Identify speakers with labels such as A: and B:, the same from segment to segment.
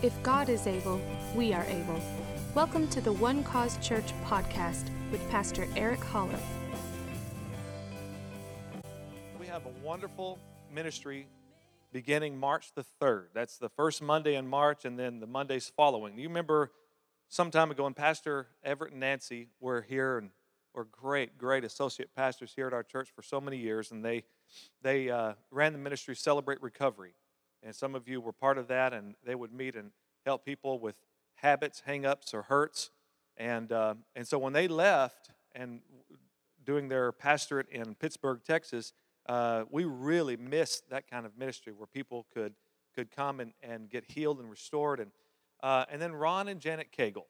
A: If God is able, we are able. Welcome to the One Cause Church podcast with Pastor Eric Holler.
B: We have a wonderful ministry beginning March the 3rd. That's the first Monday in March and then the Mondays following. You remember some time ago when Pastor Everett and Nancy were here and were great, great associate pastors here at our church for so many years, and they, they uh, ran the ministry Celebrate Recovery and some of you were part of that, and they would meet and help people with habits, hangups, or hurts. And, uh, and so when they left and doing their pastorate in Pittsburgh, Texas, uh, we really missed that kind of ministry where people could, could come and, and get healed and restored. And, uh, and then Ron and Janet Cagle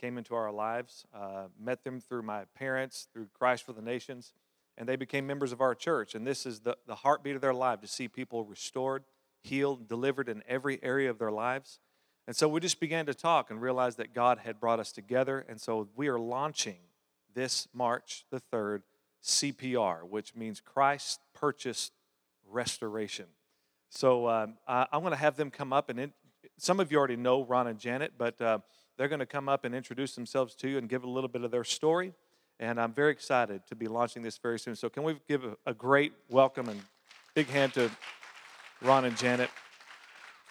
B: came into our lives, uh, met them through my parents, through Christ for the Nations, and they became members of our church. And this is the, the heartbeat of their life to see people restored healed, delivered in every area of their lives. And so we just began to talk and realized that God had brought us together. And so we are launching this March the 3rd CPR, which means Christ Purchased Restoration. So um, I, am going to have them come up and in, some of you already know Ron and Janet, but uh, they're going to come up and introduce themselves to you and give a little bit of their story. And I'm very excited to be launching this very soon. So can we give a, a great welcome and big hand to Ron and Janet.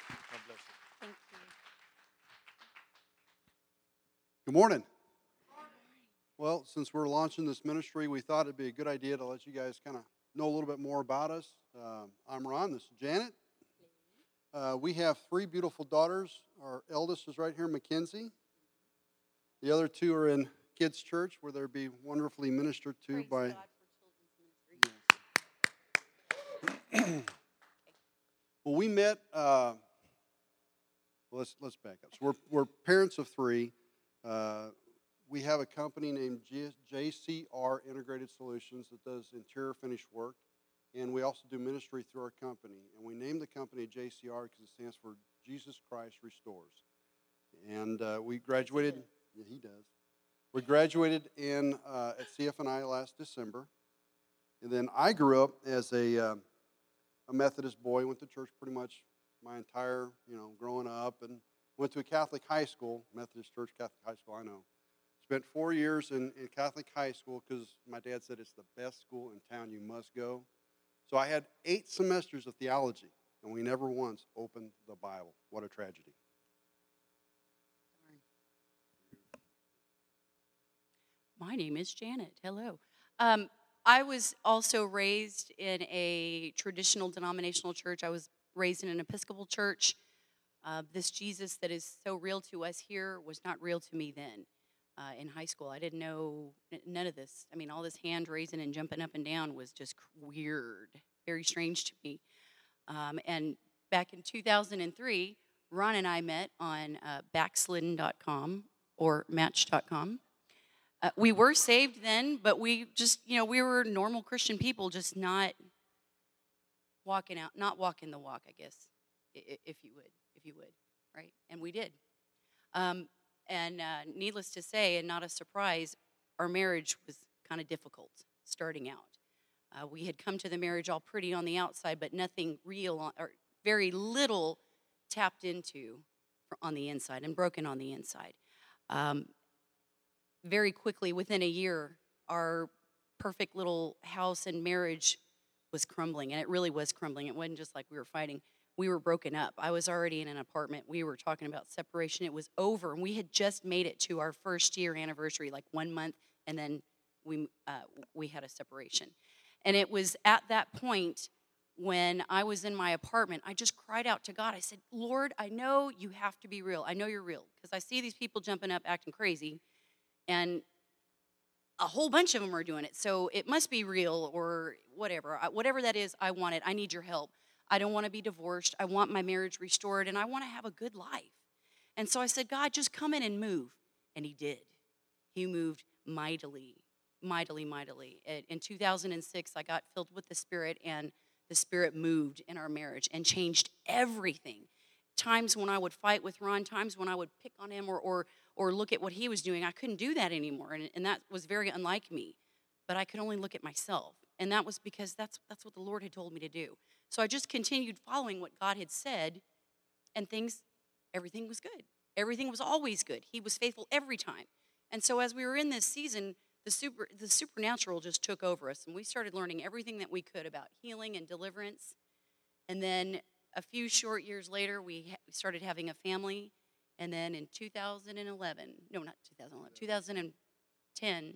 C: God bless you. Thank you.
D: Good morning. Well, since we're launching this ministry, we thought it'd be a good idea to let you guys kind of know a little bit more about us. Uh, I'm Ron. This is Janet. Uh, we have three beautiful daughters. Our eldest is right here, Mackenzie. The other two are in kids' church, where they'll be wonderfully ministered to
C: Praise
D: by. Well, we met. Uh, let's let's back up. So we're we're parents of three. Uh, we have a company named G- JCR Integrated Solutions that does interior finish work, and we also do ministry through our company. And we named the company JCR because it stands for Jesus Christ Restores. And uh, we graduated. Yeah, he does. We graduated in uh, at CFNI last December, and then I grew up as a uh, a Methodist boy, went to church pretty much my entire, you know, growing up, and went to a Catholic high school, Methodist Church, Catholic high school, I know. Spent four years in, in Catholic high school because my dad said it's the best school in town, you must go. So I had eight semesters of theology, and we never once opened the Bible. What a tragedy.
C: My name is Janet. Hello. Um, I was also raised in a traditional denominational church. I was raised in an Episcopal church. Uh, this Jesus that is so real to us here was not real to me then uh, in high school. I didn't know none of this. I mean, all this hand raising and jumping up and down was just weird, very strange to me. Um, and back in 2003, Ron and I met on uh, backslidden.com or match.com. Uh, we were saved then, but we just, you know, we were normal Christian people, just not walking out, not walking the walk, I guess, if you would, if you would, right? And we did. Um, and uh, needless to say, and not a surprise, our marriage was kind of difficult starting out. Uh, we had come to the marriage all pretty on the outside, but nothing real, on, or very little tapped into on the inside and broken on the inside. Um, very quickly, within a year, our perfect little house and marriage was crumbling. And it really was crumbling. It wasn't just like we were fighting, we were broken up. I was already in an apartment. We were talking about separation. It was over. And we had just made it to our first year anniversary, like one month, and then we, uh, we had a separation. And it was at that point when I was in my apartment, I just cried out to God. I said, Lord, I know you have to be real. I know you're real because I see these people jumping up, acting crazy and a whole bunch of them are doing it. So it must be real or whatever. Whatever that is, I want it. I need your help. I don't want to be divorced. I want my marriage restored and I want to have a good life. And so I said, God, just come in and move. And He did. He moved mightily, mightily, mightily. In 2006, I got filled with the Spirit and the Spirit moved in our marriage and changed everything. Times when I would fight with Ron, times when I would pick on him or, or or look at what he was doing. I couldn't do that anymore. And, and that was very unlike me. But I could only look at myself. And that was because that's, that's what the Lord had told me to do. So I just continued following what God had said, and things, everything was good. Everything was always good. He was faithful every time. And so as we were in this season, the super the supernatural just took over us and we started learning everything that we could about healing and deliverance. And then a few short years later, we ha- started having a family. And then in 2011, no, not 2011, 2010,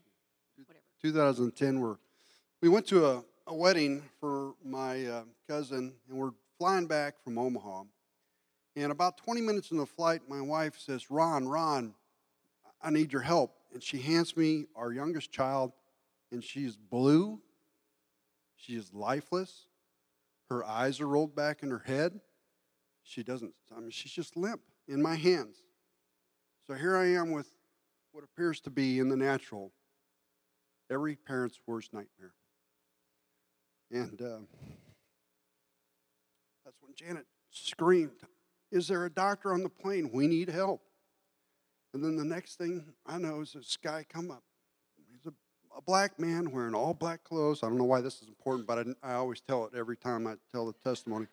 C: whatever.
D: 2010, we're, we went to a, a wedding for my uh, cousin, and we're flying back from Omaha. And about 20 minutes in the flight, my wife says, Ron, Ron, I need your help. And she hands me our youngest child, and she's blue. She is lifeless. Her eyes are rolled back in her head. She doesn't, I mean, she's just limp in my hands. So here I am with what appears to be in the natural every parent's worst nightmare. And uh, that's when Janet screamed, Is there a doctor on the plane? We need help. And then the next thing I know is this guy come up. A black man wearing all black clothes. I don't know why this is important, but I, I always tell it every time I tell the testimony.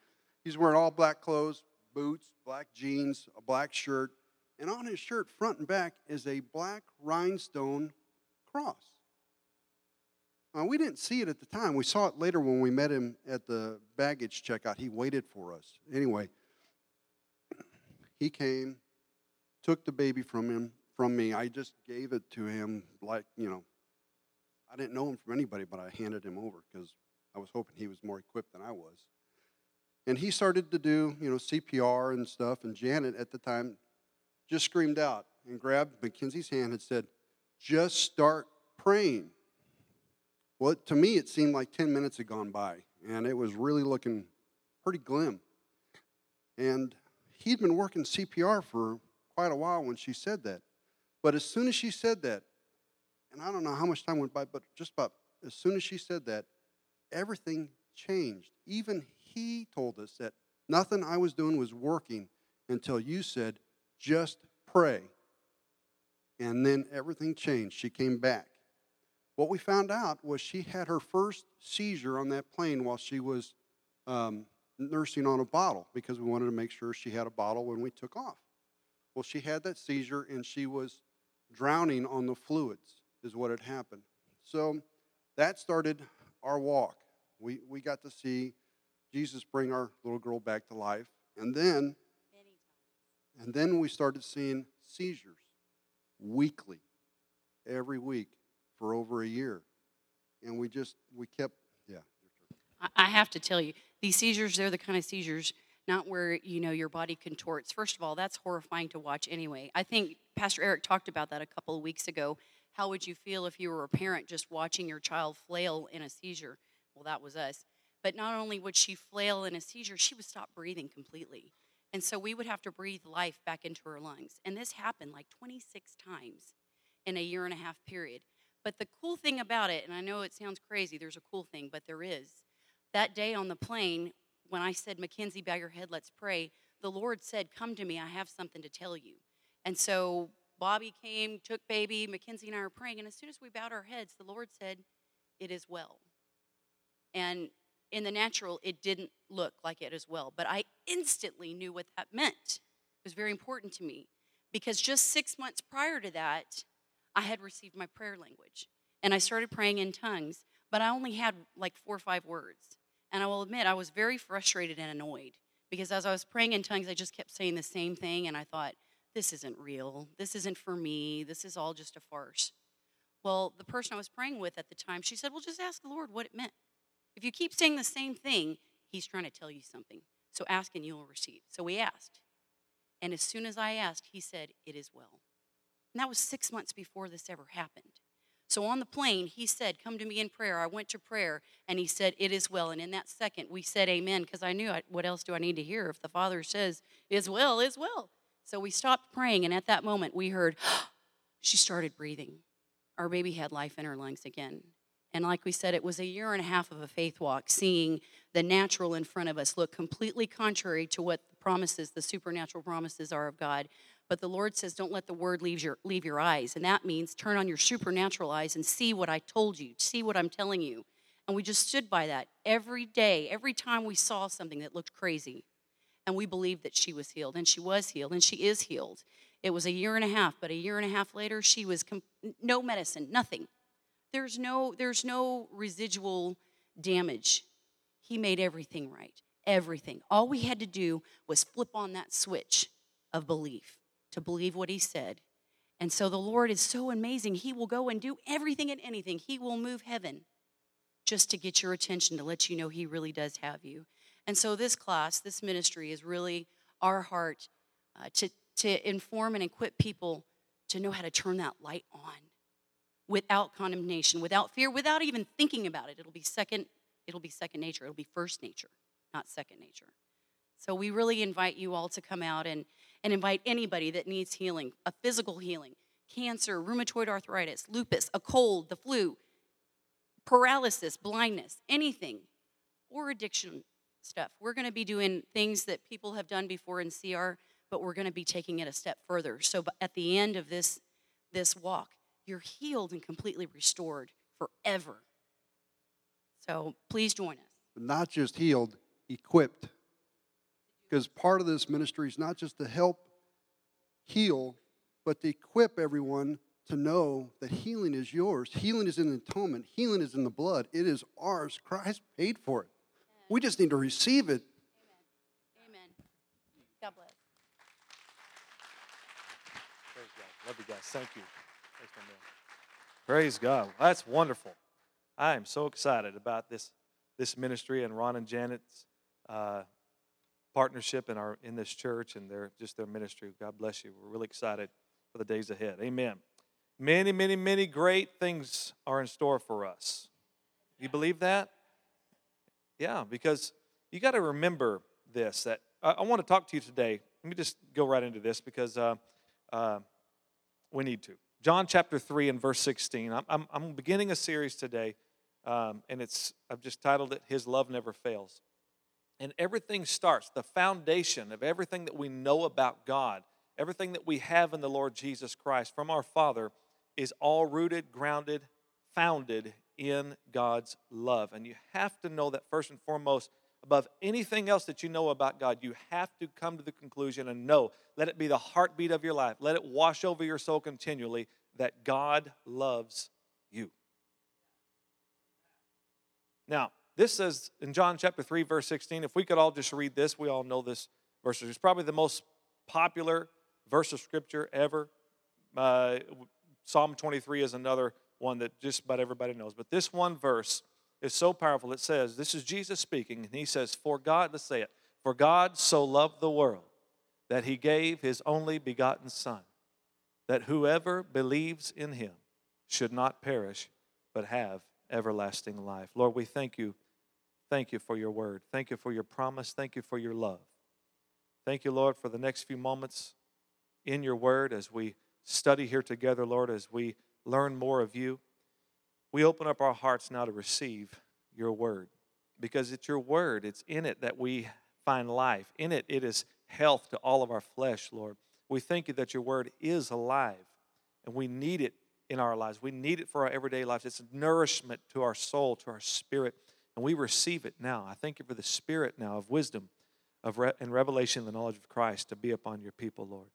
D: He's wearing all black clothes, boots, black jeans, a black shirt, and on his shirt, front and back, is a black rhinestone cross. Now, we didn't see it at the time. We saw it later when we met him at the baggage checkout. He waited for us. Anyway, he came, took the baby from him, from me. I just gave it to him like, you know, I didn't know him from anybody, but I handed him over because I was hoping he was more equipped than I was. And he started to do, you know, CPR and stuff. And Janet at the time just screamed out and grabbed Mackenzie's hand and said, just start praying. Well, to me, it seemed like 10 minutes had gone by, and it was really looking pretty glim. And he'd been working CPR for quite a while when she said that. But as soon as she said that, and I don't know how much time went by, but just about as soon as she said that, everything changed. Even he told us that nothing I was doing was working until you said, just pray. And then everything changed. She came back. What we found out was she had her first seizure on that plane while she was um, nursing on a bottle because we wanted to make sure she had a bottle when we took off. Well, she had that seizure and she was drowning on the fluids, is what had happened. So that started our walk. We, we got to see Jesus bring our little girl back to life. And then, and then we started seeing seizures weekly, every week for over a year. And we just, we kept, yeah.
C: I- I have to tell you, these seizures, they're the kind of seizures not where, you know, your body contorts. First of all, that's horrifying to watch anyway. I think Pastor Eric talked about that a couple of weeks ago. How would you feel if you were a parent just watching your child flail in a seizure? Well, that was us. But not only would she flail in a seizure, she would stop breathing completely. And so we would have to breathe life back into her lungs. And this happened like 26 times in a year and a half period. But the cool thing about it, and I know it sounds crazy, there's a cool thing, but there is. That day on the plane, when I said, Mackenzie, bow your head, let's pray, the Lord said, Come to me, I have something to tell you. And so Bobby came, took baby, Mackenzie and I were praying, and as soon as we bowed our heads, the Lord said, It is well. And in the natural, it didn't look like it as well, but I instantly knew what that meant. It was very important to me because just six months prior to that, I had received my prayer language and I started praying in tongues, but I only had like four or five words. And I will admit, I was very frustrated and annoyed because as I was praying in tongues, I just kept saying the same thing, and I thought, this isn't real. This isn't for me. This is all just a farce. Well, the person I was praying with at the time, she said, Well, just ask the Lord what it meant. If you keep saying the same thing, He's trying to tell you something. So ask and you'll receive. So we asked. And as soon as I asked, He said, It is well. And that was six months before this ever happened. So on the plane, he said, Come to me in prayer. I went to prayer, and he said, It is well. And in that second, we said amen because I knew I, what else do I need to hear if the Father says, Is well, is well. So we stopped praying, and at that moment, we heard, She started breathing. Our baby had life in her lungs again. And like we said, it was a year and a half of a faith walk, seeing the natural in front of us look completely contrary to what the promises, the supernatural promises are of God. But the Lord says, don't let the word leave your, leave your eyes. And that means turn on your supernatural eyes and see what I told you, see what I'm telling you. And we just stood by that every day, every time we saw something that looked crazy. And we believed that she was healed, and she was healed, and she is healed. It was a year and a half, but a year and a half later, she was no medicine, nothing. There's no, there's no residual damage. He made everything right, everything. All we had to do was flip on that switch of belief to believe what he said. And so the Lord is so amazing. He will go and do everything and anything. He will move heaven just to get your attention, to let you know He really does have you. And so this class, this ministry is really our heart uh, to, to inform and equip people to know how to turn that light on without condemnation, without fear, without even thinking about it. It'll be second, it'll be second nature. It'll be first nature, not second nature. So we really invite you all to come out and, and invite anybody that needs healing, a physical healing, cancer, rheumatoid arthritis, lupus, a cold, the flu, paralysis, blindness, anything, or addiction stuff. We're going to be doing things that people have done before in CR, but we're going to be taking it a step further. So at the end of this this walk, you're healed and completely restored forever. So please join us.
D: Not just healed, equipped. Because part of this ministry is not just to help heal, but to equip everyone to know that healing is yours. Healing is in the atonement, healing is in the blood. It is ours. Christ paid for it. We just need to receive it.
C: Amen. Amen. God bless.
B: Praise God. Love you guys. Thank you. Thanks, my man. Praise God. That's wonderful. I am so excited about this this ministry and Ron and Janet's uh, partnership in our in this church and their just their ministry. God bless you. We're really excited for the days ahead. Amen. Many, many, many great things are in store for us. You believe that? Yeah, because you got to remember this that I, I, want to talk to you today. Let me just go right into this because uh, uh, we need to. John chapter 3 and verse 16. I'm, I'm, I'm beginning a series today, um, and it's I've just titled it His Love Never Fails. And everything starts, the foundation of everything that we know about God, everything that we have in the Lord Jesus Christ from our Father is all rooted, grounded, founded in God's love. And you have to know that first and foremost, above anything else that you know about God, you have to come to the conclusion and know, let it be the heartbeat of your life, let it wash over your soul continually that God loves you. Now, this says in John chapter 3, verse 16, if we could all just read this, we all know this verse. It's probably the most popular verse of scripture ever. Uh, Psalm 23 is another one that just about everybody knows. But this one verse is so powerful. It says, This is Jesus speaking, and he says, For God, let's say it, for God so loved the world that he gave his only begotten Son, that whoever believes in him should not perish, but have everlasting life. Lord, we thank you. Thank you for your word. Thank you for your promise. Thank you for your love. Thank you, Lord, for the next few moments in your word as we study here together, Lord, as we learn more of you. We open up our hearts now to receive your word because it's your word, it's in it that we find life. In it, it is health to all of our flesh, Lord. We thank you that your word is alive and we need it in our lives. We need it for our everyday lives. It's nourishment to our soul, to our spirit, and we receive it now. I thank you for the spirit now of wisdom of re- and revelation the knowledge of Christ to be upon your people, Lord.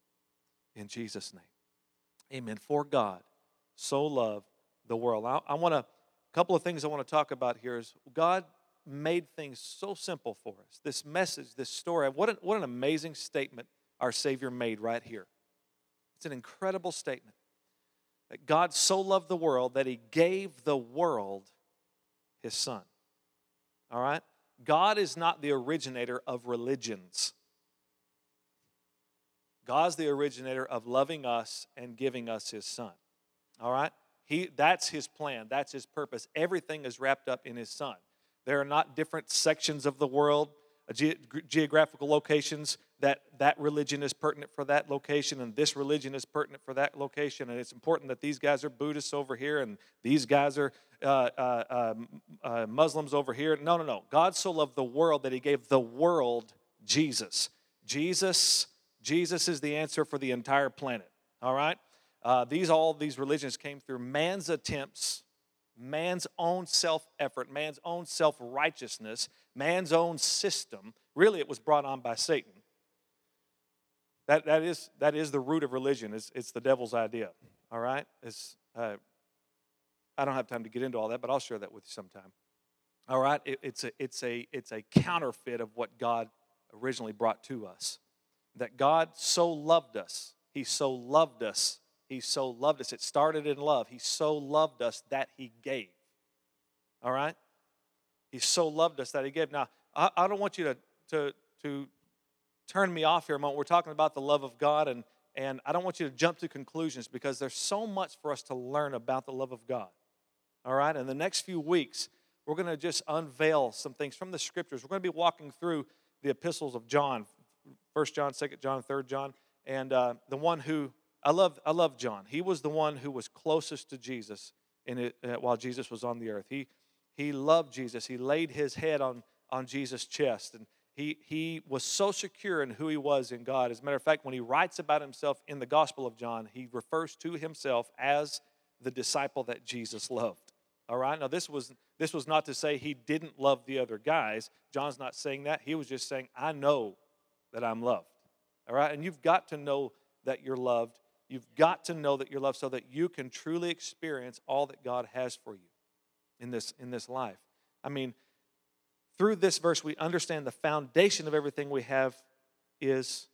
B: In Jesus' name. Amen. For God so loved the world. I, I want to, a couple of things I want to talk about here is God made things so simple for us. This message, this story, what an, what an amazing statement our Savior made right here. It's an incredible statement. That God so loved the world that he gave the world his son. All right? God is not the originator of religions. God's the originator of loving us and giving us his son. All right? He, that's his plan, that's his purpose. Everything is wrapped up in his son. There are not different sections of the world, uh, ge- geographical locations that that religion is pertinent for that location and this religion is pertinent for that location. And it's important that these guys are Buddhists over here and these guys are uh, uh, um, uh, Muslims over here. No, no, no. God so loved the world that he gave the world Jesus. Jesus, Jesus is the answer for the entire planet. All right? Uh, these all these religions came through man's attempts, man's own self effort, man's own self righteousness, man's own system. Really, it was brought on by Satan. that, that, is, that is the root of religion. It's, it's the devil's idea. All right? It's, uh, I don't have time to get into all that, but I'll share that with you sometime. All right? It, it's, a, it's, a, it's a counterfeit of what God originally brought to us. That God so loved us. He so loved us. He so loved us. It started in love. He so loved us that He gave. All right? He so loved us that He gave. Now, I, I don't want you to, to, to turn me off here a moment. We're talking about the love of God, and, and I don't want you to jump to conclusions because there's so much for us to learn about the love of God. All right? In the next few weeks, we're going to just unveil some things from the scriptures. We're going to be walking through the epistles of John, First John, Second John, Third John, and uh, the one who I love. I love John. He was the one who was closest to Jesus in it, uh, while Jesus was on the earth. He he loved Jesus. He laid his head on on Jesus' chest, and he, he was so secure in who he was in God. As a matter of fact, when he writes about himself in the Gospel of John, he refers to himself as the disciple that Jesus loved. All right? Now, this was, this was not to say he didn't love the other guys. John's not saying that. He was just saying, I know that I'm loved. All right? And you've got to know that you're loved. You've got to know that you're loved so that you can truly experience all that God has for you in this, in this life. I mean, through this verse, we understand the foundation of everything we have is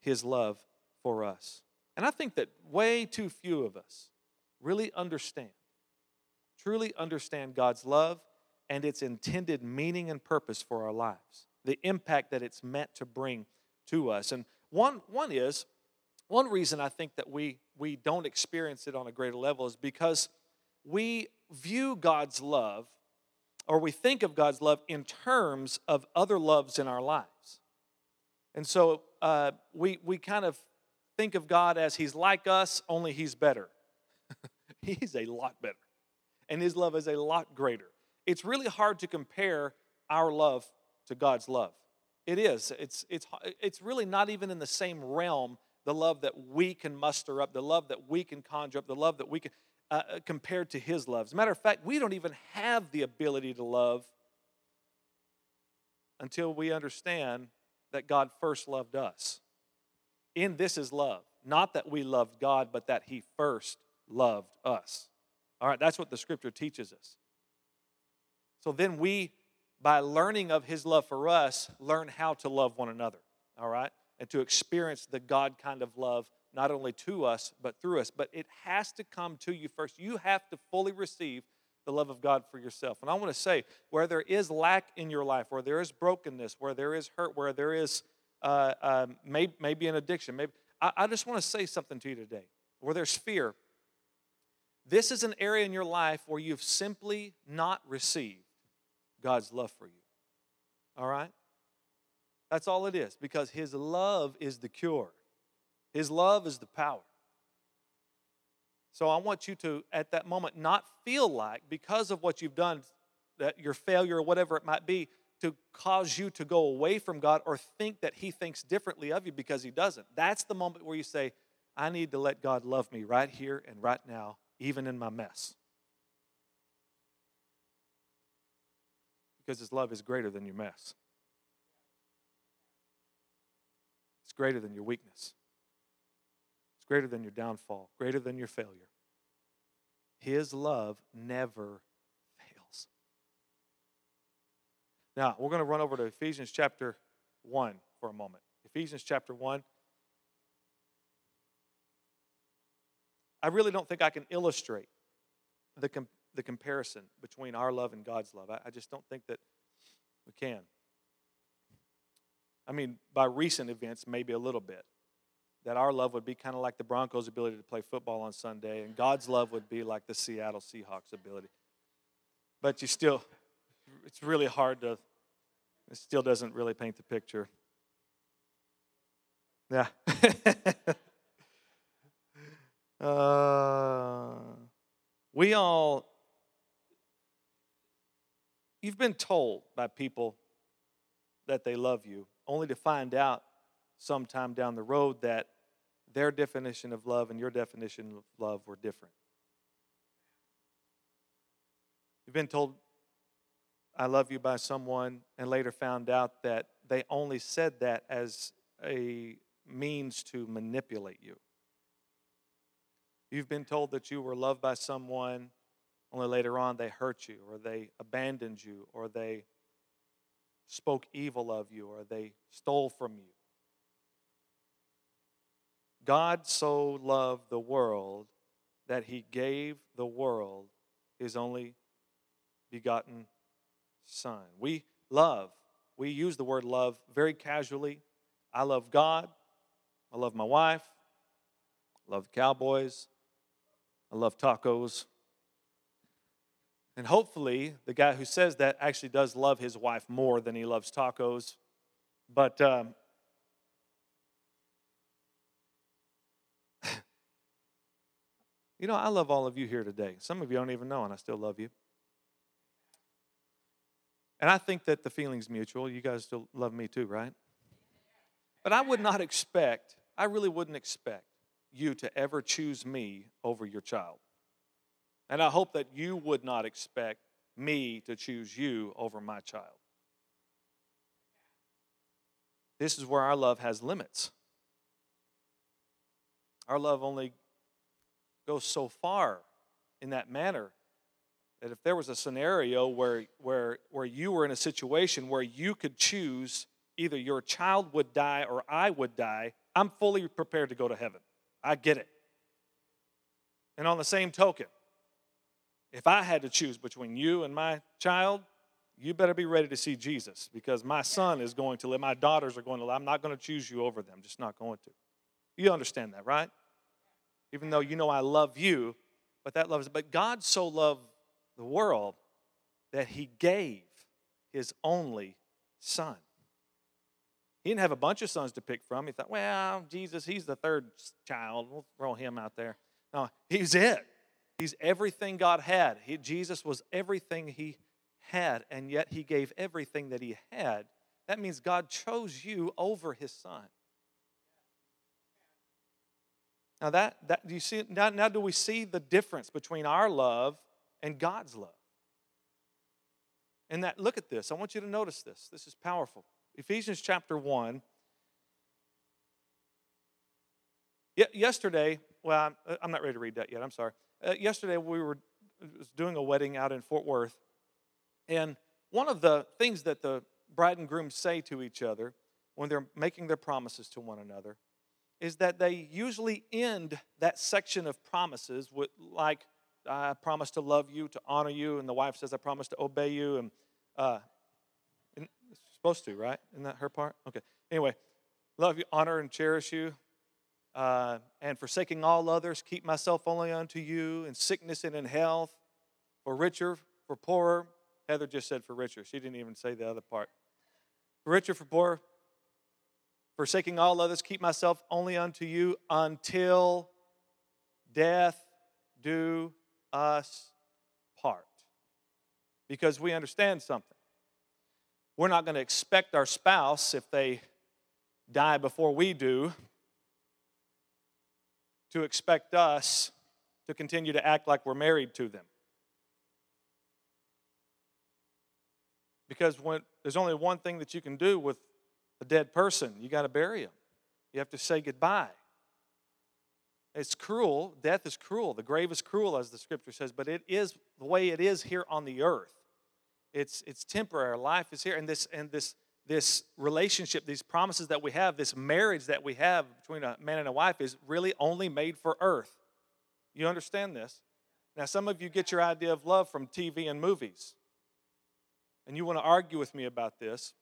B: His love for us. And I think that way too few of us really understand, truly understand God's love and its intended meaning and purpose for our lives, the impact that it's meant to bring to us. And one, one is, one reason I think that we, we don't experience it on a greater level is because we view God's love or we think of God's love in terms of other loves in our lives. And so uh, we, we kind of think of God as He's like us, only He's better. he's a lot better. And His love is a lot greater. It's really hard to compare our love to God's love. It is. It's, it's, it's really not even in the same realm, the love that we can muster up, the love that we can conjure up, the love that we can. Uh, uh, compared to his love. As a matter of fact, we don't even have the ability to love until we understand that God first loved us. In this is love. Not that we loved God, but that he first loved us. All right, that's what the scripture teaches us. So then we, by learning of his love for us, learn how to love one another. All right? And to experience the God kind of love not only to us, but through us. But it has to come to you first. You have to fully receive the love of God for yourself. And I want to say, where there is lack in your life, where there is brokenness, where there is hurt, where there is uh, uh, maybe, maybe an addiction, maybe I, I just want to say something to you today. Where there's fear, this is an area in your life where you've simply not received God's love for you. All right? That's all it is because His love is the cure. His love is the power. So I want you to, at that moment, not feel like, because of what you've done, that your failure or whatever it might be, to cause you to go away from God or think that He thinks differently of you because He doesn't. That's the moment where you say, I need to let God love me right here and right now, even in my mess. Because His love is greater than your mess, it's greater than your weakness it's greater than your downfall, greater than your failure. His love never fails. Now, we're going to run over to Ephesians chapter 1 for a moment. Ephesians chapter 1. I really don't think I can illustrate the, com- the comparison between our love and God's love. I, I just don't think that we can. I mean, by recent events, maybe a little bit that our love would be kind of like the Broncos' ability to play football on Sunday, and God's love would be like the Seattle Seahawks' ability. But you still, it's really hard to, it still doesn't really paint the picture. Yeah. uh, we all, you've been told by people that they love you, only to find out sometime down the road that their definition of love and your definition of love were different. You've been told, I love you by someone, and later found out that they only said that as a means to manipulate you. You've been told that you were loved by someone, only later on they hurt you, or they abandoned you, or they spoke evil of you, or they stole from you. God so loved the world that he gave the world his only begotten Son. We love, we use the word love very casually. I love God. I love my wife. I love Cowboys. I love tacos. And hopefully, the guy who says that actually does love his wife more than he loves tacos. But um, You know, I love all of you here today. Some of you don't even know, and I still love you. And I think that the feeling's mutual. You guys still love me too, right? But I would not expect, I really wouldn't expect you to ever choose me over your child. And I hope that you would not expect me to choose you over my child. This is where our love has limits. Our love only goes so far in that manner that if there was a scenario where, where, where you were in a situation where you could choose either your child would die or I would die, I'm fully prepared to go to heaven. I get it. And on the same token, if I had to choose between you and my child, you better be ready to see Jesus because my son is going to live, my daughters are going to live. I'm not going to choose you over them, just not going to. You understand that, right? even though you know I love you, but that loves, but God so loved the world that he gave his only son. He didn't have a bunch of sons to pick from. He thought, well, Jesus, he's the third child. We'll throw him out there. No, he's it. He's everything God had. He, Jesus was everything he had, and yet he gave everything that he had. That means God chose you over his son. Now that, that do you see now, now do we see the difference between our love and God's love? And that look at this. I want you to notice this. This is powerful. Ephesians chapter 1. yesterday, well, I'm not ready to read that yet. I'm sorry. Uh, yesterday we were doing a wedding out in Fort Worth, and one of the things that the bride and groom say to each other when they're making their promises to one another is that they usually end that section of promises with, like, I promise to love you, to honor you, and the wife says, I promise to obey you. And, uh, and supposed to, right? Isn't that her part? Okay. Anyway, love you, honor, and cherish you. Uh, and forsaking all others, keep myself only unto you, in sickness and in health, for richer, for poorer. Heather just said for richer. She didn't even say the other part. For richer, for poorer, forsaking all others, keep myself only unto you until death do us part. Because we understand something. We're not going to expect our spouse, if they die before we do, to expect us to continue to act like we're married to them. Because when, there's only one thing that you can do with a dead person, you got to bury him. You have to say goodbye. It's cruel. Death is cruel. The grave is cruel, as the scripture says, but it is the way it is here on the earth. It's, it's temporary. Life is here. And, this, and this, this relationship, these promises that we have, this marriage that we have between a man and a wife is really only made for earth. You understand this? Now, some of you get your idea of love from TV and movies. And you want to argue with me about this.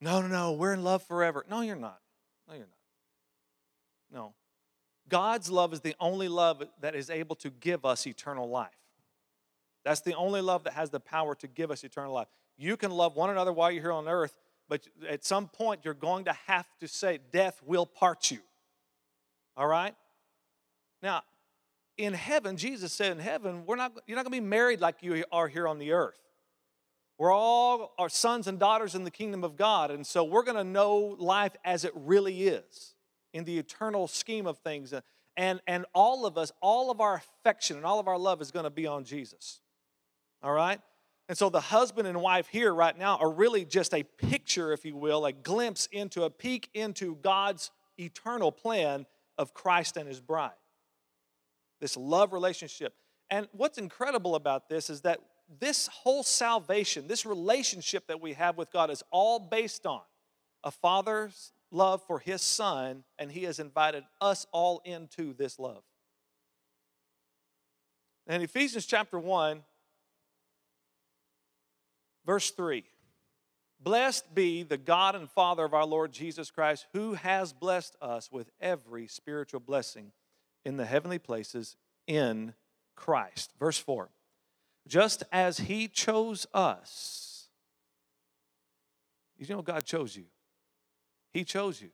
B: No, no, no, we're in love forever. No, you're not. No, you're not. No. God's love is the only love that is able to give us eternal life. That's the only love that has the power to give us eternal life. You can love one another while you're here on earth, but at some point you're going to have to say, Death will part you. All right? Now, in heaven, Jesus said in heaven, we're not, you're not going to be married like you are here on the earth. We're all our sons and daughters in the kingdom of God. And so we're going to know life as it really is in the eternal scheme of things. Uh, and, and all of us, all of our affection and all of our love is going to be on Jesus. All right? And so the husband and wife here right now are really just a picture, if you will, a glimpse into a peek into God's eternal plan of Christ and his bride. This love relationship. And what's incredible about this is that this whole salvation, this relationship that we have with God is all based on a father's love for his son, and he has invited us all into this love. In Ephesians chapter 1, verse 3 Blessed be the God and Father of our Lord Jesus Christ, who has blessed us with every spiritual blessing in the heavenly places in Christ. Verse 4 Just as he chose us, you know, God chose you. He chose you.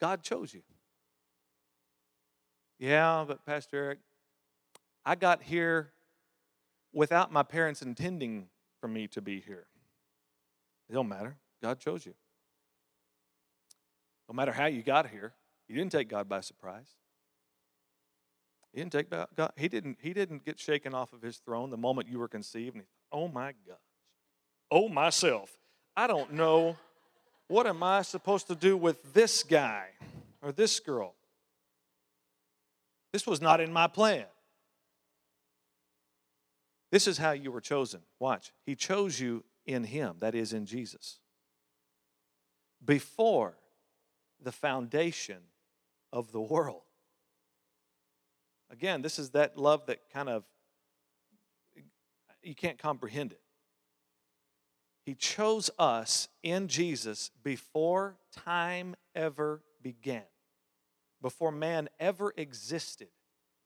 B: God chose you. Yeah, but Pastor Eric, I got here without my parents intending for me to be here. It don't matter. God chose you. No matter how you got here, you didn't take God by surprise. He didn't take God. He didn't. He didn't get shaken off of his throne the moment you were conceived. And he, oh my gosh, oh myself, I don't know what am I supposed to do with this guy or this girl. This was not in my plan. This is how you were chosen. Watch. He chose you in Him, that is, in Jesus, before the foundation of the world. Again, this is that love that kind of, you can't comprehend it. He chose us in Jesus before time ever began, before man ever existed,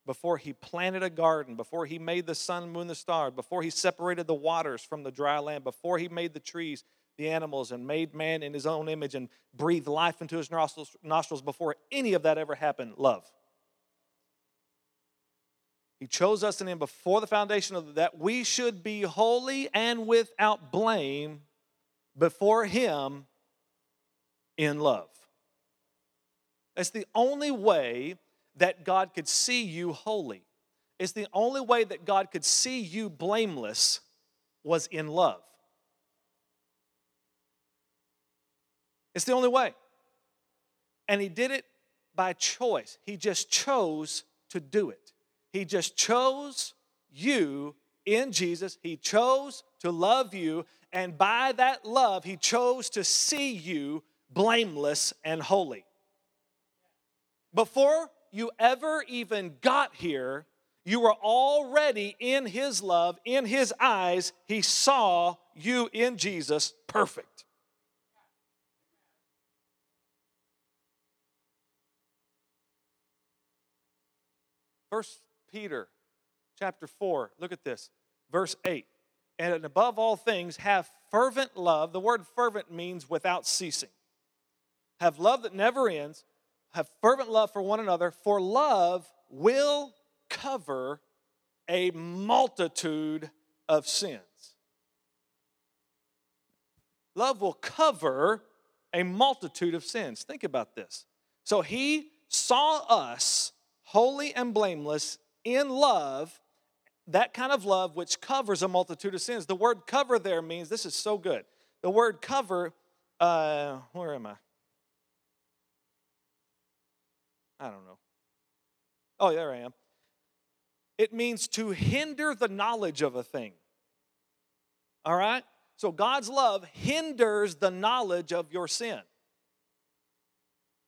B: before he planted a garden, before he made the sun, moon, the stars, before he separated the waters from the dry land, before he made the trees, the animals, and made man in his own image and breathed life into his nostrils, nostrils before any of that ever happened, love. He chose us in Him before the foundation of that we should be holy and without blame before Him in love. That's the only way that God could see you holy. It's the only way that God could see you blameless was in love. It's the only way. And He did it by choice. He just chose to do it. He just chose you in Jesus. He chose to love you. And by that love, He chose to see you blameless and holy. Before you ever even got here, you were already in His love, in His eyes. He saw you in Jesus perfect. First Peter chapter 4, look at this, verse 8. And above all things, have fervent love. The word fervent means without ceasing. Have love that never ends. Have fervent love for one another, for love will cover a multitude of sins. Love will cover a multitude of sins. Think about this. So he saw us holy and blameless in love, that kind of love which covers a multitude of sins. The word cover there means this is so good. The word cover, uh, where am I? I don't know. Oh, there I am. It means to hinder the knowledge of a thing. All right? So God's love hinders the knowledge of your sin.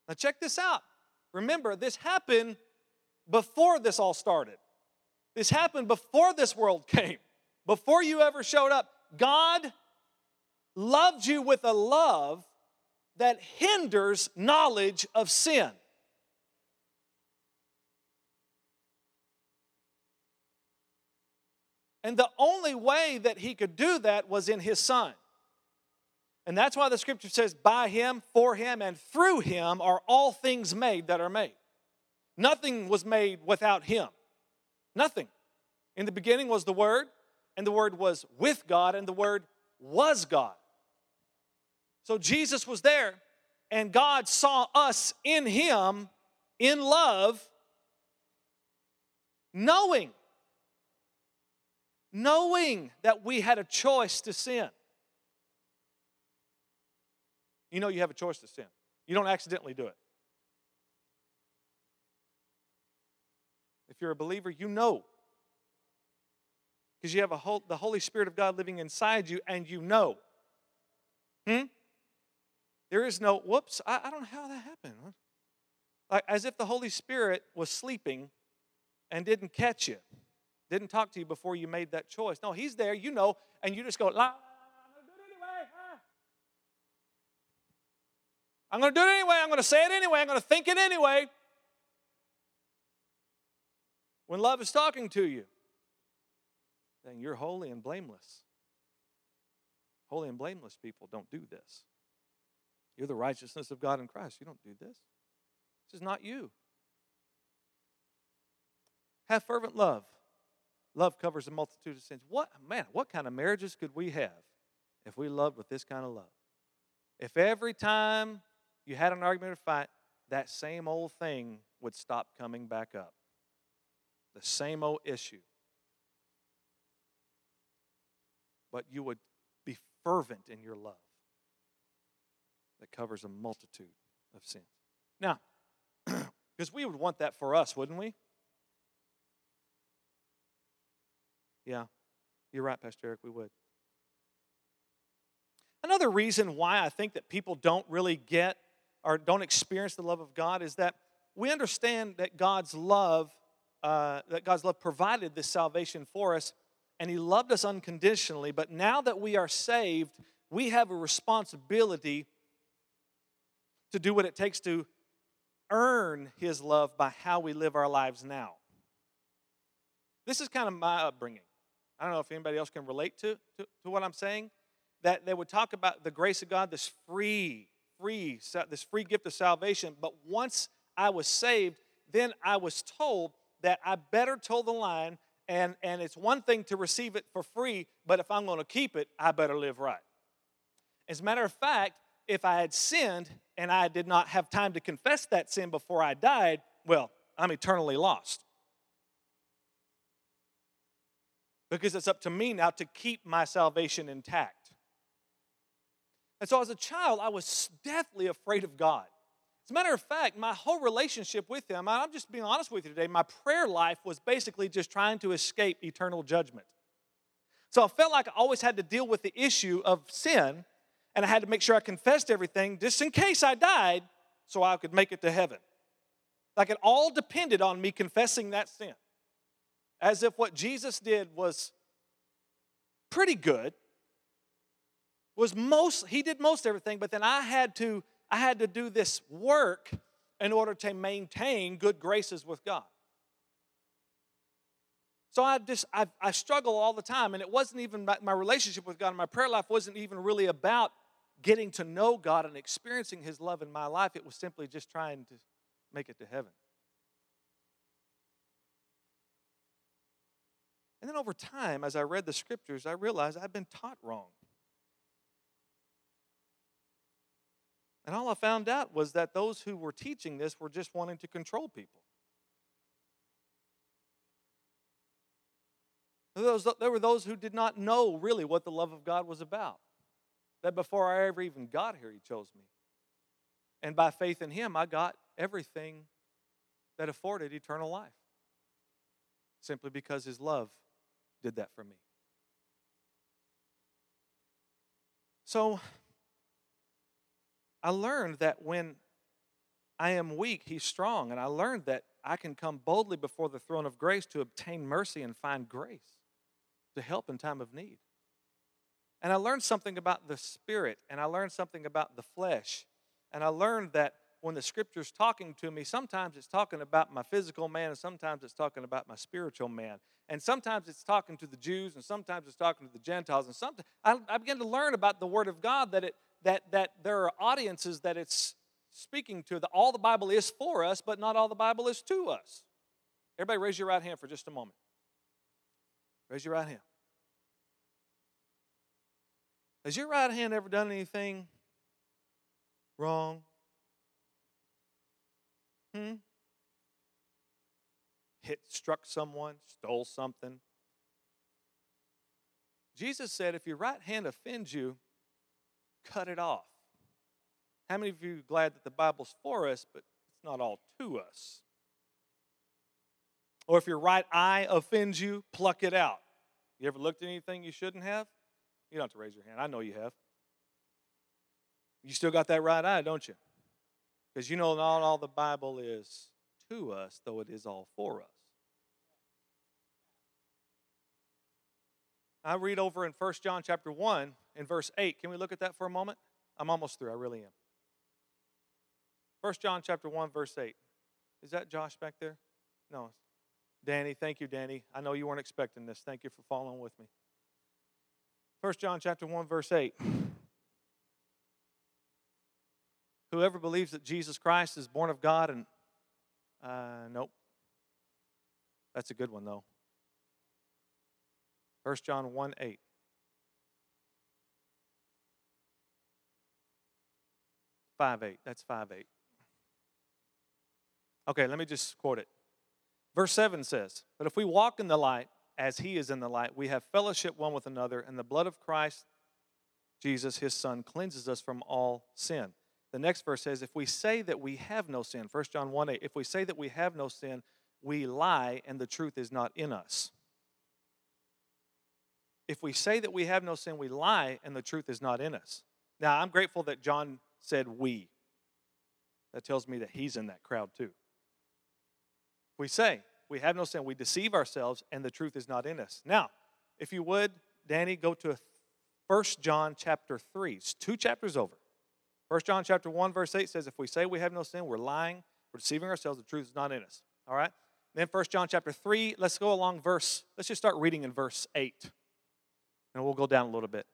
B: Now, check this out. Remember, this happened before this all started. This happened before this world came, before you ever showed up. God loved you with a love that hinders knowledge of sin. And the only way that he could do that was in his son. And that's why the scripture says, by him, for him, and through him are all things made that are made. Nothing was made without him. Nothing. In the beginning was the Word, and the Word was with God, and the Word was God. So Jesus was there, and God saw us in Him in love, knowing, knowing that we had a choice to sin. You know you have a choice to sin. You don't accidentally do it. If you're a believer, you know. Because you have a whole, the Holy Spirit of God living inside you, and you know. Hmm? There is no, whoops, I, I don't know how that happened. Like, as if the Holy Spirit was sleeping and didn't catch you, didn't talk to you before you made that choice. No, He's there, you know, and you just go, la, I'm going to do it anyway. I'm going to say it anyway. I'm going to think it anyway. When love is talking to you, then you're holy and blameless. Holy and blameless people don't do this. You're the righteousness of God in Christ. You don't do this. This is not you. Have fervent love. Love covers a multitude of sins. What man, what kind of marriages could we have if we loved with this kind of love? If every time you had an argument or fight, that same old thing would stop coming back up. The same old issue. But you would be fervent in your love that covers a multitude of sins. Now, because we would want that for us, wouldn't we? Yeah, you're right, Pastor Eric, we would. Another reason why I think that people don't really get or don't experience the love of God is that we understand that God's love, uh, that God's love provided this salvation for us, and He loved us unconditionally. But now that we are saved, we have a responsibility to do what it takes to earn His love by how we live our lives now. This is kind of my upbringing. I don't know if anybody else can relate to, to, to what I'm saying. That they would talk about the grace of God, this free free, this free gift of salvation. But once I was saved, then I was told that I better toe the line, and, and it's one thing to receive it for free, but if I'm going to keep it, I better live right. As a matter of fact, if I had sinned and I did not have time to confess that sin before I died, well, I'm eternally lost. Because it's up to me now to keep my salvation intact. And so as a child, I was deathly afraid of God. As a matter of fact, my whole relationship with Him, I'm just being honest with you today, my prayer life was basically just trying to escape eternal judgment. So I felt like I always had to deal with the issue of sin, and I had to make sure I confessed everything just in case I died so I could make it to heaven. Like it all depended on me confessing that sin. As if what Jesus did was pretty good, was most he did most everything but then i had to i had to do this work in order to maintain good graces with god. So i just i, I struggle all the time and it wasn't even my, my relationship with god and my prayer life wasn't even really about getting to know god and experiencing his love in my life. It was simply just trying to make it to heaven and then over time as i read the scriptures i realized I'd been taught wrong And all I found out was that those who were teaching this were just wanting to control people. There were those who did not know really what the love of God was about. That before I ever even got here, He chose me. And by faith in Him, I got everything that afforded eternal life. Simply because His love did that for me. So, I learned that when I am weak, He's strong. And I learned that I can come boldly before the throne of grace to obtain mercy and find grace to help in time of need. And I learned something about the spirit, and I learned something about the flesh. And I learned that when the scripture's talking to me, sometimes it's talking about my physical man, and sometimes it's talking about my spiritual man. And sometimes it's talking to the Jews, and sometimes it's talking to the Gentiles. And sometimes I, I began to learn about the Word of God that it that, that there are audiences that it's speaking to. That all the Bible is for us, but not all the Bible is to us. Everybody, raise your right hand for just a moment. Raise your right hand. Has your right hand ever done anything wrong? Hmm? Hit, struck someone, stole something, Jesus said, if your right hand offends you, cut it off. How many of you are glad that the Bible's for us, but it's not all to us? Or if your right eye offends you, pluck it out. You ever looked at anything you shouldn't have? You don't have to raise your hand. I know you have. You still got that right eye, don't you? Because you know not all the Bible is to us, though it is all for us. I read over in 1 John chapter 1 in verse 8. Can we look at that for a moment? I'm almost through. I really am. 1 John chapter 1 verse 8. Is that Josh back there? No. Danny, thank you Danny. I know you weren't expecting this. Thank you for following with me. 1 John chapter 1 verse 8. Whoever believes that Jesus Christ is born of God and uh, nope. That's a good one though. 1 John 1 8. Five eight. That's five eight. Okay, let me just quote it. Verse 7 says, But if we walk in the light, as he is in the light, we have fellowship one with another, and the blood of Christ Jesus, his son, cleanses us from all sin. The next verse says, If we say that we have no sin, 1 John 1 8, if we say that we have no sin, we lie and the truth is not in us. If we say that we have no sin, we lie and the truth is not in us. Now, I'm grateful that John said we. That tells me that he's in that crowd too. We say we have no sin, we deceive ourselves and the truth is not in us. Now, if you would, Danny, go to 1 John chapter 3. It's two chapters over. 1 John chapter 1, verse 8 says, If we say we have no sin, we're lying, we're deceiving ourselves, the truth is not in us. All right? Then 1 John chapter 3, let's go along verse, let's just start reading in verse 8. And we'll go down a little bit.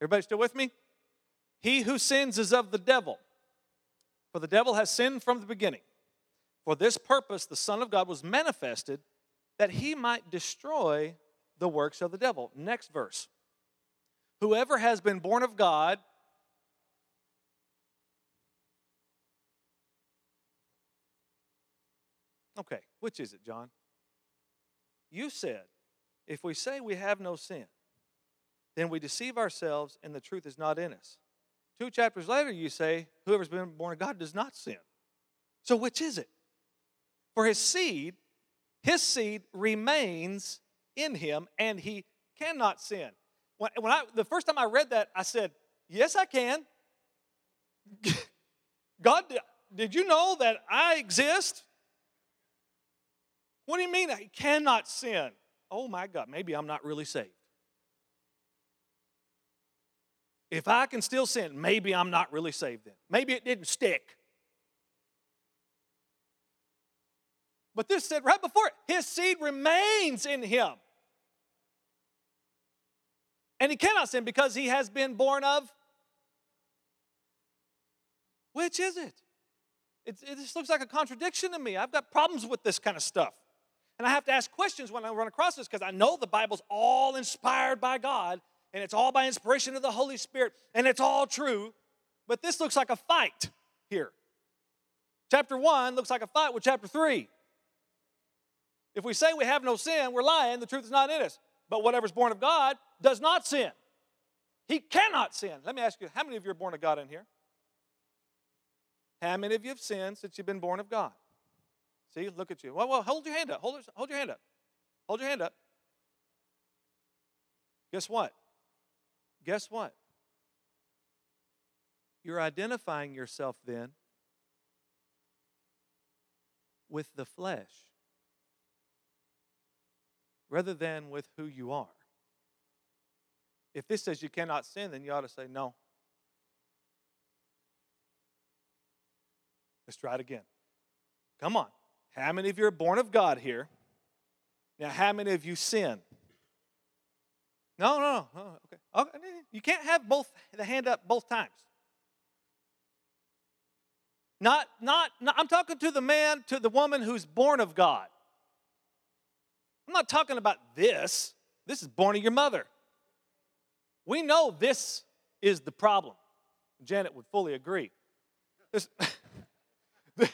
B: Everybody still with me? He who sins is of the devil. For the devil has sinned from the beginning. For this purpose, the Son of God was manifested that he might destroy the works of the devil. Next verse. Whoever has been born of God Okay, which is it, John? You said, if we say we have no sin, then we deceive ourselves and the truth is not in us. Two chapters later, you say, whoever's been born of God does not sin. So which is it? For his seed, his seed remains in him and he cannot sin. When, when I, the first time I read that, I said, Yes, I can. God, did you know that I exist? What do you mean I cannot sin? Oh my God, maybe I'm not really saved. If I can still sin, maybe I'm not really saved then. Maybe it didn't stick. But this said right before it, his seed remains in him. And he cannot sin because he has been born of. Which is it? It, it just looks like a contradiction to me. I've got problems with this kind of stuff. And I have to ask questions when I run across this because I know the Bible's all inspired by God and it's all by inspiration of the Holy Spirit and it's all true. But this looks like a fight here. Chapter 1 looks like a fight with chapter 3. If we say we have no sin, we're lying, the truth is not in us. But whatever's born of God does not sin. He cannot sin. Let me ask you, how many of you are born of God in here? How many of you have sinned since you've been born of God? See, look at you. Well, well, hold your hand up. Hold, hold your hand up. Hold your hand up. Guess what? Guess what? You're identifying yourself then with the flesh rather than with who you are. If this says you cannot sin, then you ought to say no. Let's try it again. Come on. How many of you are born of God here? Now, how many of you sin? No, no, no. Oh, okay. You can't have both the hand up both times. Not, not, not, I'm talking to the man, to the woman who's born of God. I'm not talking about this. This is born of your mother. We know this is the problem. Janet would fully agree. This,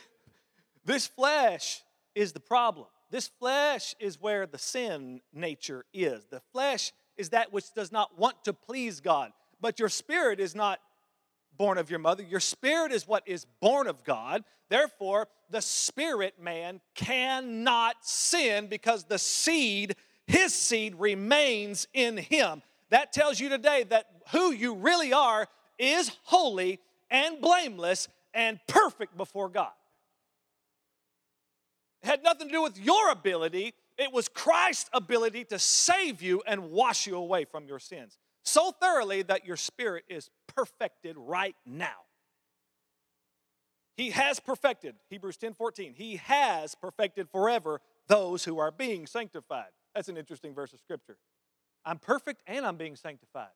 B: this flesh is the problem. This flesh is where the sin nature is. The flesh is that which does not want to please God. But your spirit is not born of your mother. Your spirit is what is born of God. Therefore, the spirit man cannot sin because the seed, his seed, remains in him. That tells you today that who you really are is holy and blameless and perfect before God. It had nothing to do with your ability, it was Christ's ability to save you and wash you away from your sins so thoroughly that your spirit is perfected right now. He has perfected, Hebrews 10 14, he has perfected forever those who are being sanctified. That's an interesting verse of scripture. I'm perfect and I'm being sanctified.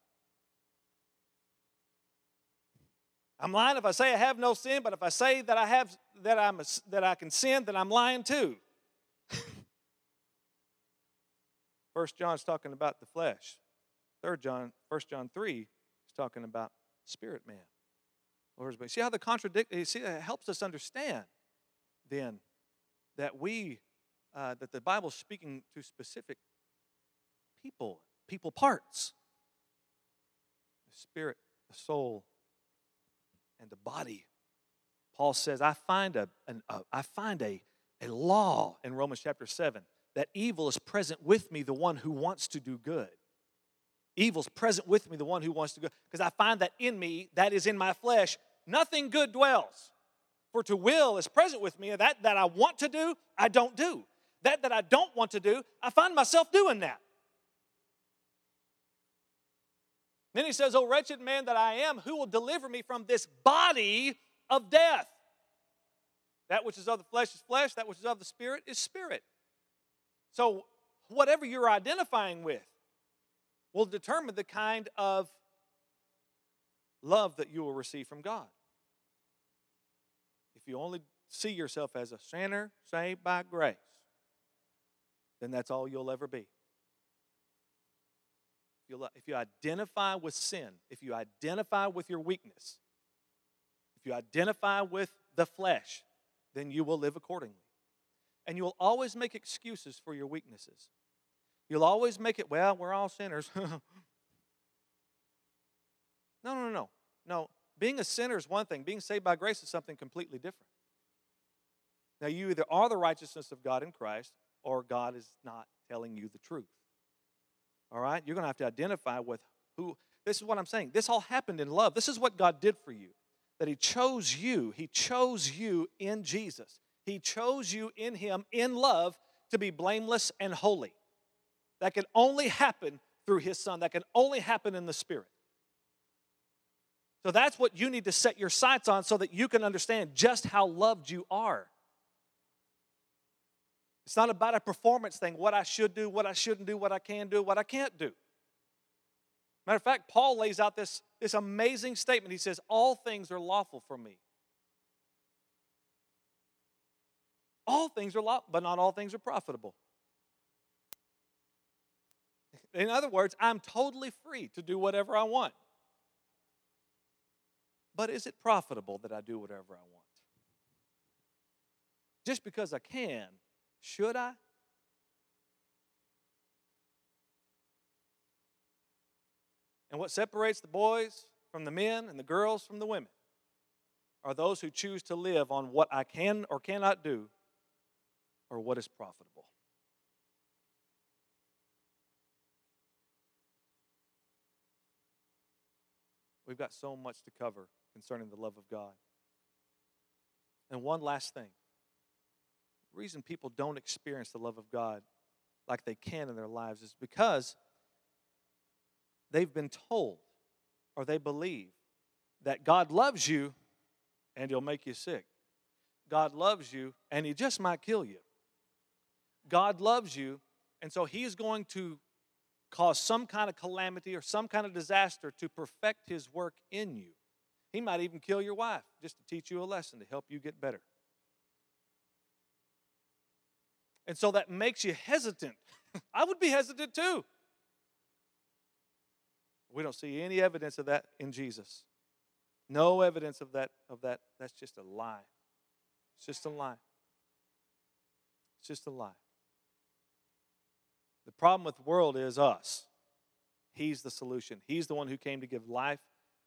B: I'm lying if I say I have no sin, but if I say that I have that I'm that I can sin, then I'm lying too. First John's talking about the flesh. Third John, First John 3 is talking about spirit man. See how the contradict, see, it helps us understand then that we, uh, that the Bible's speaking to specific people, people parts the spirit, the soul, and the body. Paul says, I find a, an, a I find a, a law in Romans chapter 7 that evil is present with me, the one who wants to do good. Evil's present with me, the one who wants to go. Because I find that in me, that is in my flesh, nothing good dwells. For to will is present with me. That that I want to do, I don't do. That that I don't want to do, I find myself doing that. Then he says, O wretched man that I am, who will deliver me from this body of death? That which is of the flesh is flesh, that which is of the spirit is spirit. So, whatever you're identifying with, will determine the kind of love that you will receive from God. If you only see yourself as a sinner saved by grace, then that's all you'll ever be. If you identify with sin, if you identify with your weakness, if you identify with the flesh, then you will live accordingly. And you will always make excuses for your weaknesses. You'll always make it, well, we're all sinners. no, no, no. No, being a sinner is one thing, being saved by grace is something completely different. Now, you either are the righteousness of God in Christ, or God is not telling you the truth. All right? You're going to have to identify with who. This is what I'm saying. This all happened in love. This is what God did for you. That He chose you. He chose you in Jesus. He chose you in Him in love to be blameless and holy. That can only happen through His Son, that can only happen in the Spirit. So that's what you need to set your sights on so that you can understand just how loved you are. It's not about a performance thing, what I should do, what I shouldn't do, what I can do, what I can't do. Matter of fact, Paul lays out this, this amazing statement. He says, All things are lawful for me. All things are lawful, but not all things are profitable. In other words, I'm totally free to do whatever I want. But is it profitable that I do whatever I want? Just because I can, should I? And what separates the boys from the men and the girls from the women are those who choose to live on what I can or cannot do or what is profitable. We've got so much to cover concerning the love of God. And one last thing the reason people don't experience the love of God like they can in their lives is because they've been told or they believe that God loves you and he'll make you sick. God loves you and he just might kill you. God loves you and so he's going to cause some kind of calamity or some kind of disaster to perfect his work in you. He might even kill your wife just to teach you a lesson to help you get better. And so that makes you hesitant. I would be hesitant too. We don't see any evidence of that in Jesus. No evidence of that of that. That's just a lie. It's just a lie. It's just a lie. Problem with the world is us. He's the solution. He's the one who came to give life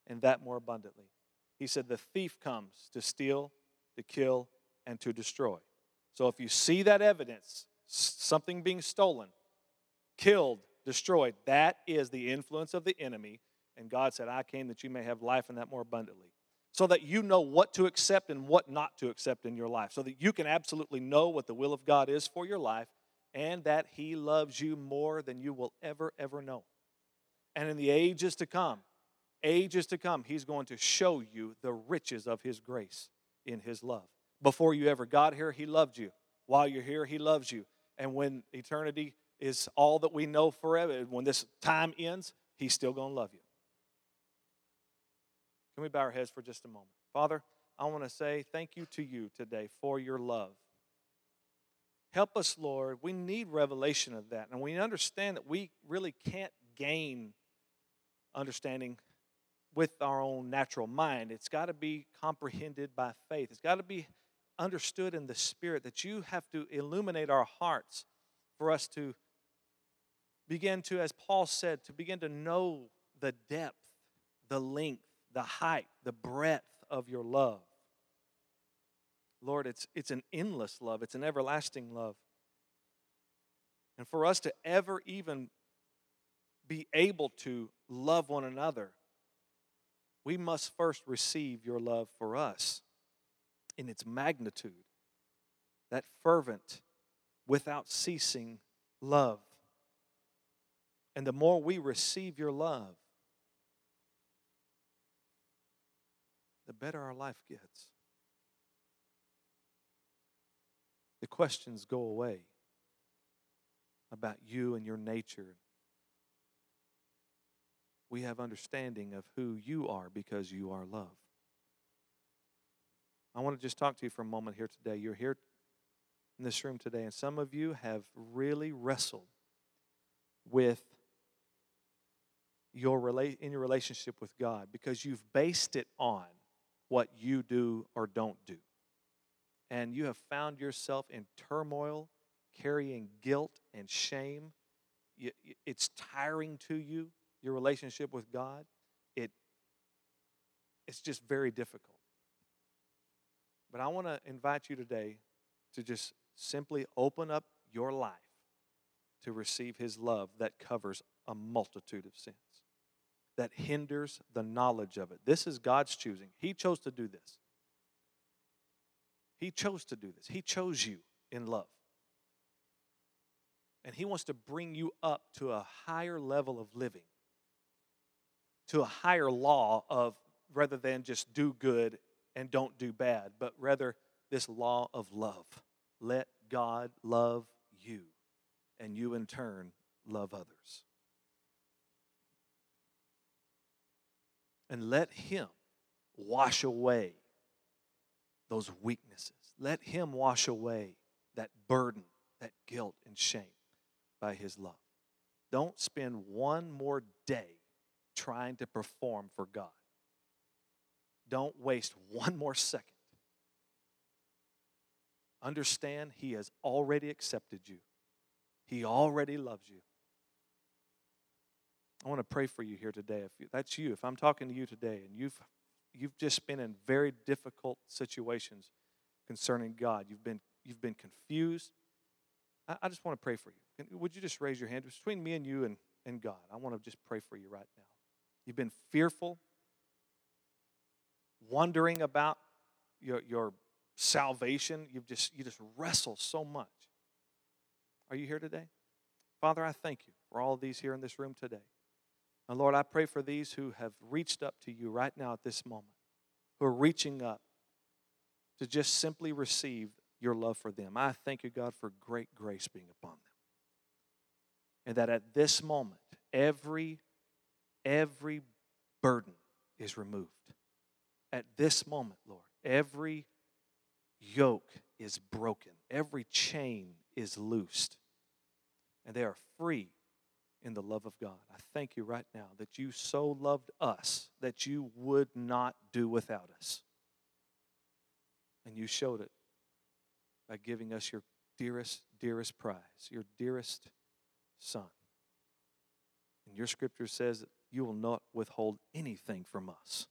B: and that more abundantly. He said, The thief comes to steal, to kill, and to destroy. So if you see that evidence, something being stolen, killed, destroyed, that is the influence of the enemy. And God said, I came that you may have life and that more abundantly. So that you know what to accept and what not to accept in your life. So that you can absolutely know what the will of God is for your life and that He loves you more than you will ever, ever know. And in the ages to come, ages to come, He's going to show you the riches of His grace in His love. Before you ever got here, He loved you. While you're here, He loves you. And when eternity is all that we know forever, when this time ends, He's still going to love you. Can we bow our heads for just a moment? Father, I want to say thank you to you today for your love. Help us, Lord. We need revelation of that. And we understand that we really can't gain understanding with our own natural mind. It's got to be comprehended by faith. It's got to be understood in the Spirit that you have to illuminate our hearts for us to begin to, as Paul said, to begin to know the depth, the length, the height, the breadth of your love. Lord, it's, it's an endless love, it's an everlasting love. And for us to ever even be able to love one another, we must first receive your love for us in its magnitude, that fervent, without ceasing love. And the more we receive your love, the better our life gets. The questions go away about you and your nature. We have understanding of who you are because you are love. I want to just talk to you for a moment here today. You're here in this room today, and some of you have really wrestled with your rela- in your relationship with God because you've based it on what you do or don't do. And you have found yourself in turmoil, carrying guilt and shame. It's tiring to you, your relationship with God. It, it's just very difficult. But I want to invite you today to just simply open up your life to receive His love that covers a multitude of sins, that hinders the knowledge of it. This is God's choosing. He chose to do this. He chose to do this. He chose you in love. And He wants to bring you up to a higher level of living, to a higher law of rather than just do good and don't do bad, but rather this law of love. Let God love you, and you in turn love others. And let Him wash away those weaknesses. Let Him wash away that burden, that guilt, and shame by His love. Don't spend one more day trying to perform for God. Don't waste one more second. Understand He has already accepted you, He already loves you. I want to pray for you here today. If that's you, if I'm talking to you today and you've you've just been in very difficult situations concerning God, you've been you've been confused. I, I just want to pray for you. Would you just raise your hand between me and you and, and God? I want to just pray for you right now. You've been fearful wondering about your, your salvation. You've just, you just wrestle so much. Are you here today? Father, I thank you for all of these here in this room today. And Lord, I pray for these who have reached up to you right now at this moment, who are reaching up to just simply receive your love for them. I thank you, God, for great grace being upon them. And that at this moment, every, every burden is removed at this moment, Lord, every yoke is broken, every chain is loosed, and they are free in the love of God. I thank you right now that you so loved us that you would not do without us. And you showed it by giving us your dearest, dearest prize, your dearest son. And your scripture says that you will not withhold anything from us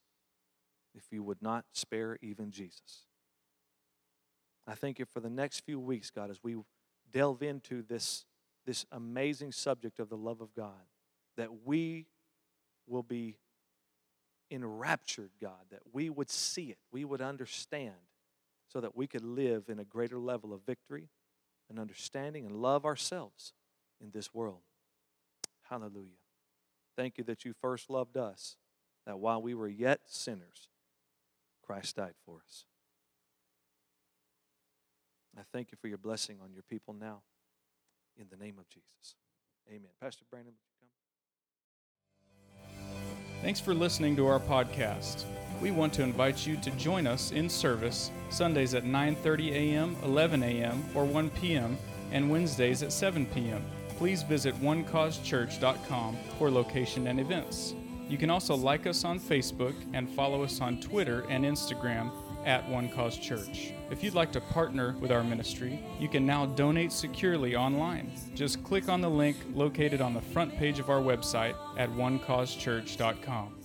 B: if you would not spare even Jesus. I thank you for the next few weeks, God, as we delve into this, this amazing subject of the love of God, that we will be enraptured, God, that we would see it, we would understand, so that we could live in a greater level of victory and understanding and love ourselves in this world. Hallelujah. Thank you that you first loved us, that while we were yet sinners, Christ died for us. I thank you for your blessing on your people now. In the name of Jesus. Amen. Pastor Brandon, would you come?
E: Thanks for listening to our podcast. We want to invite you to join us in service Sundays at 9:30 a.m., 11 a.m., or 1 p.m., and Wednesdays at 7 p.m. Please visit onecausechurch.com for location and events. You can also like us on Facebook and follow us on Twitter and Instagram at One Cause Church. If you'd like to partner with our ministry, you can now donate securely online. Just click on the link located on the front page of our website at onecausechurch.com.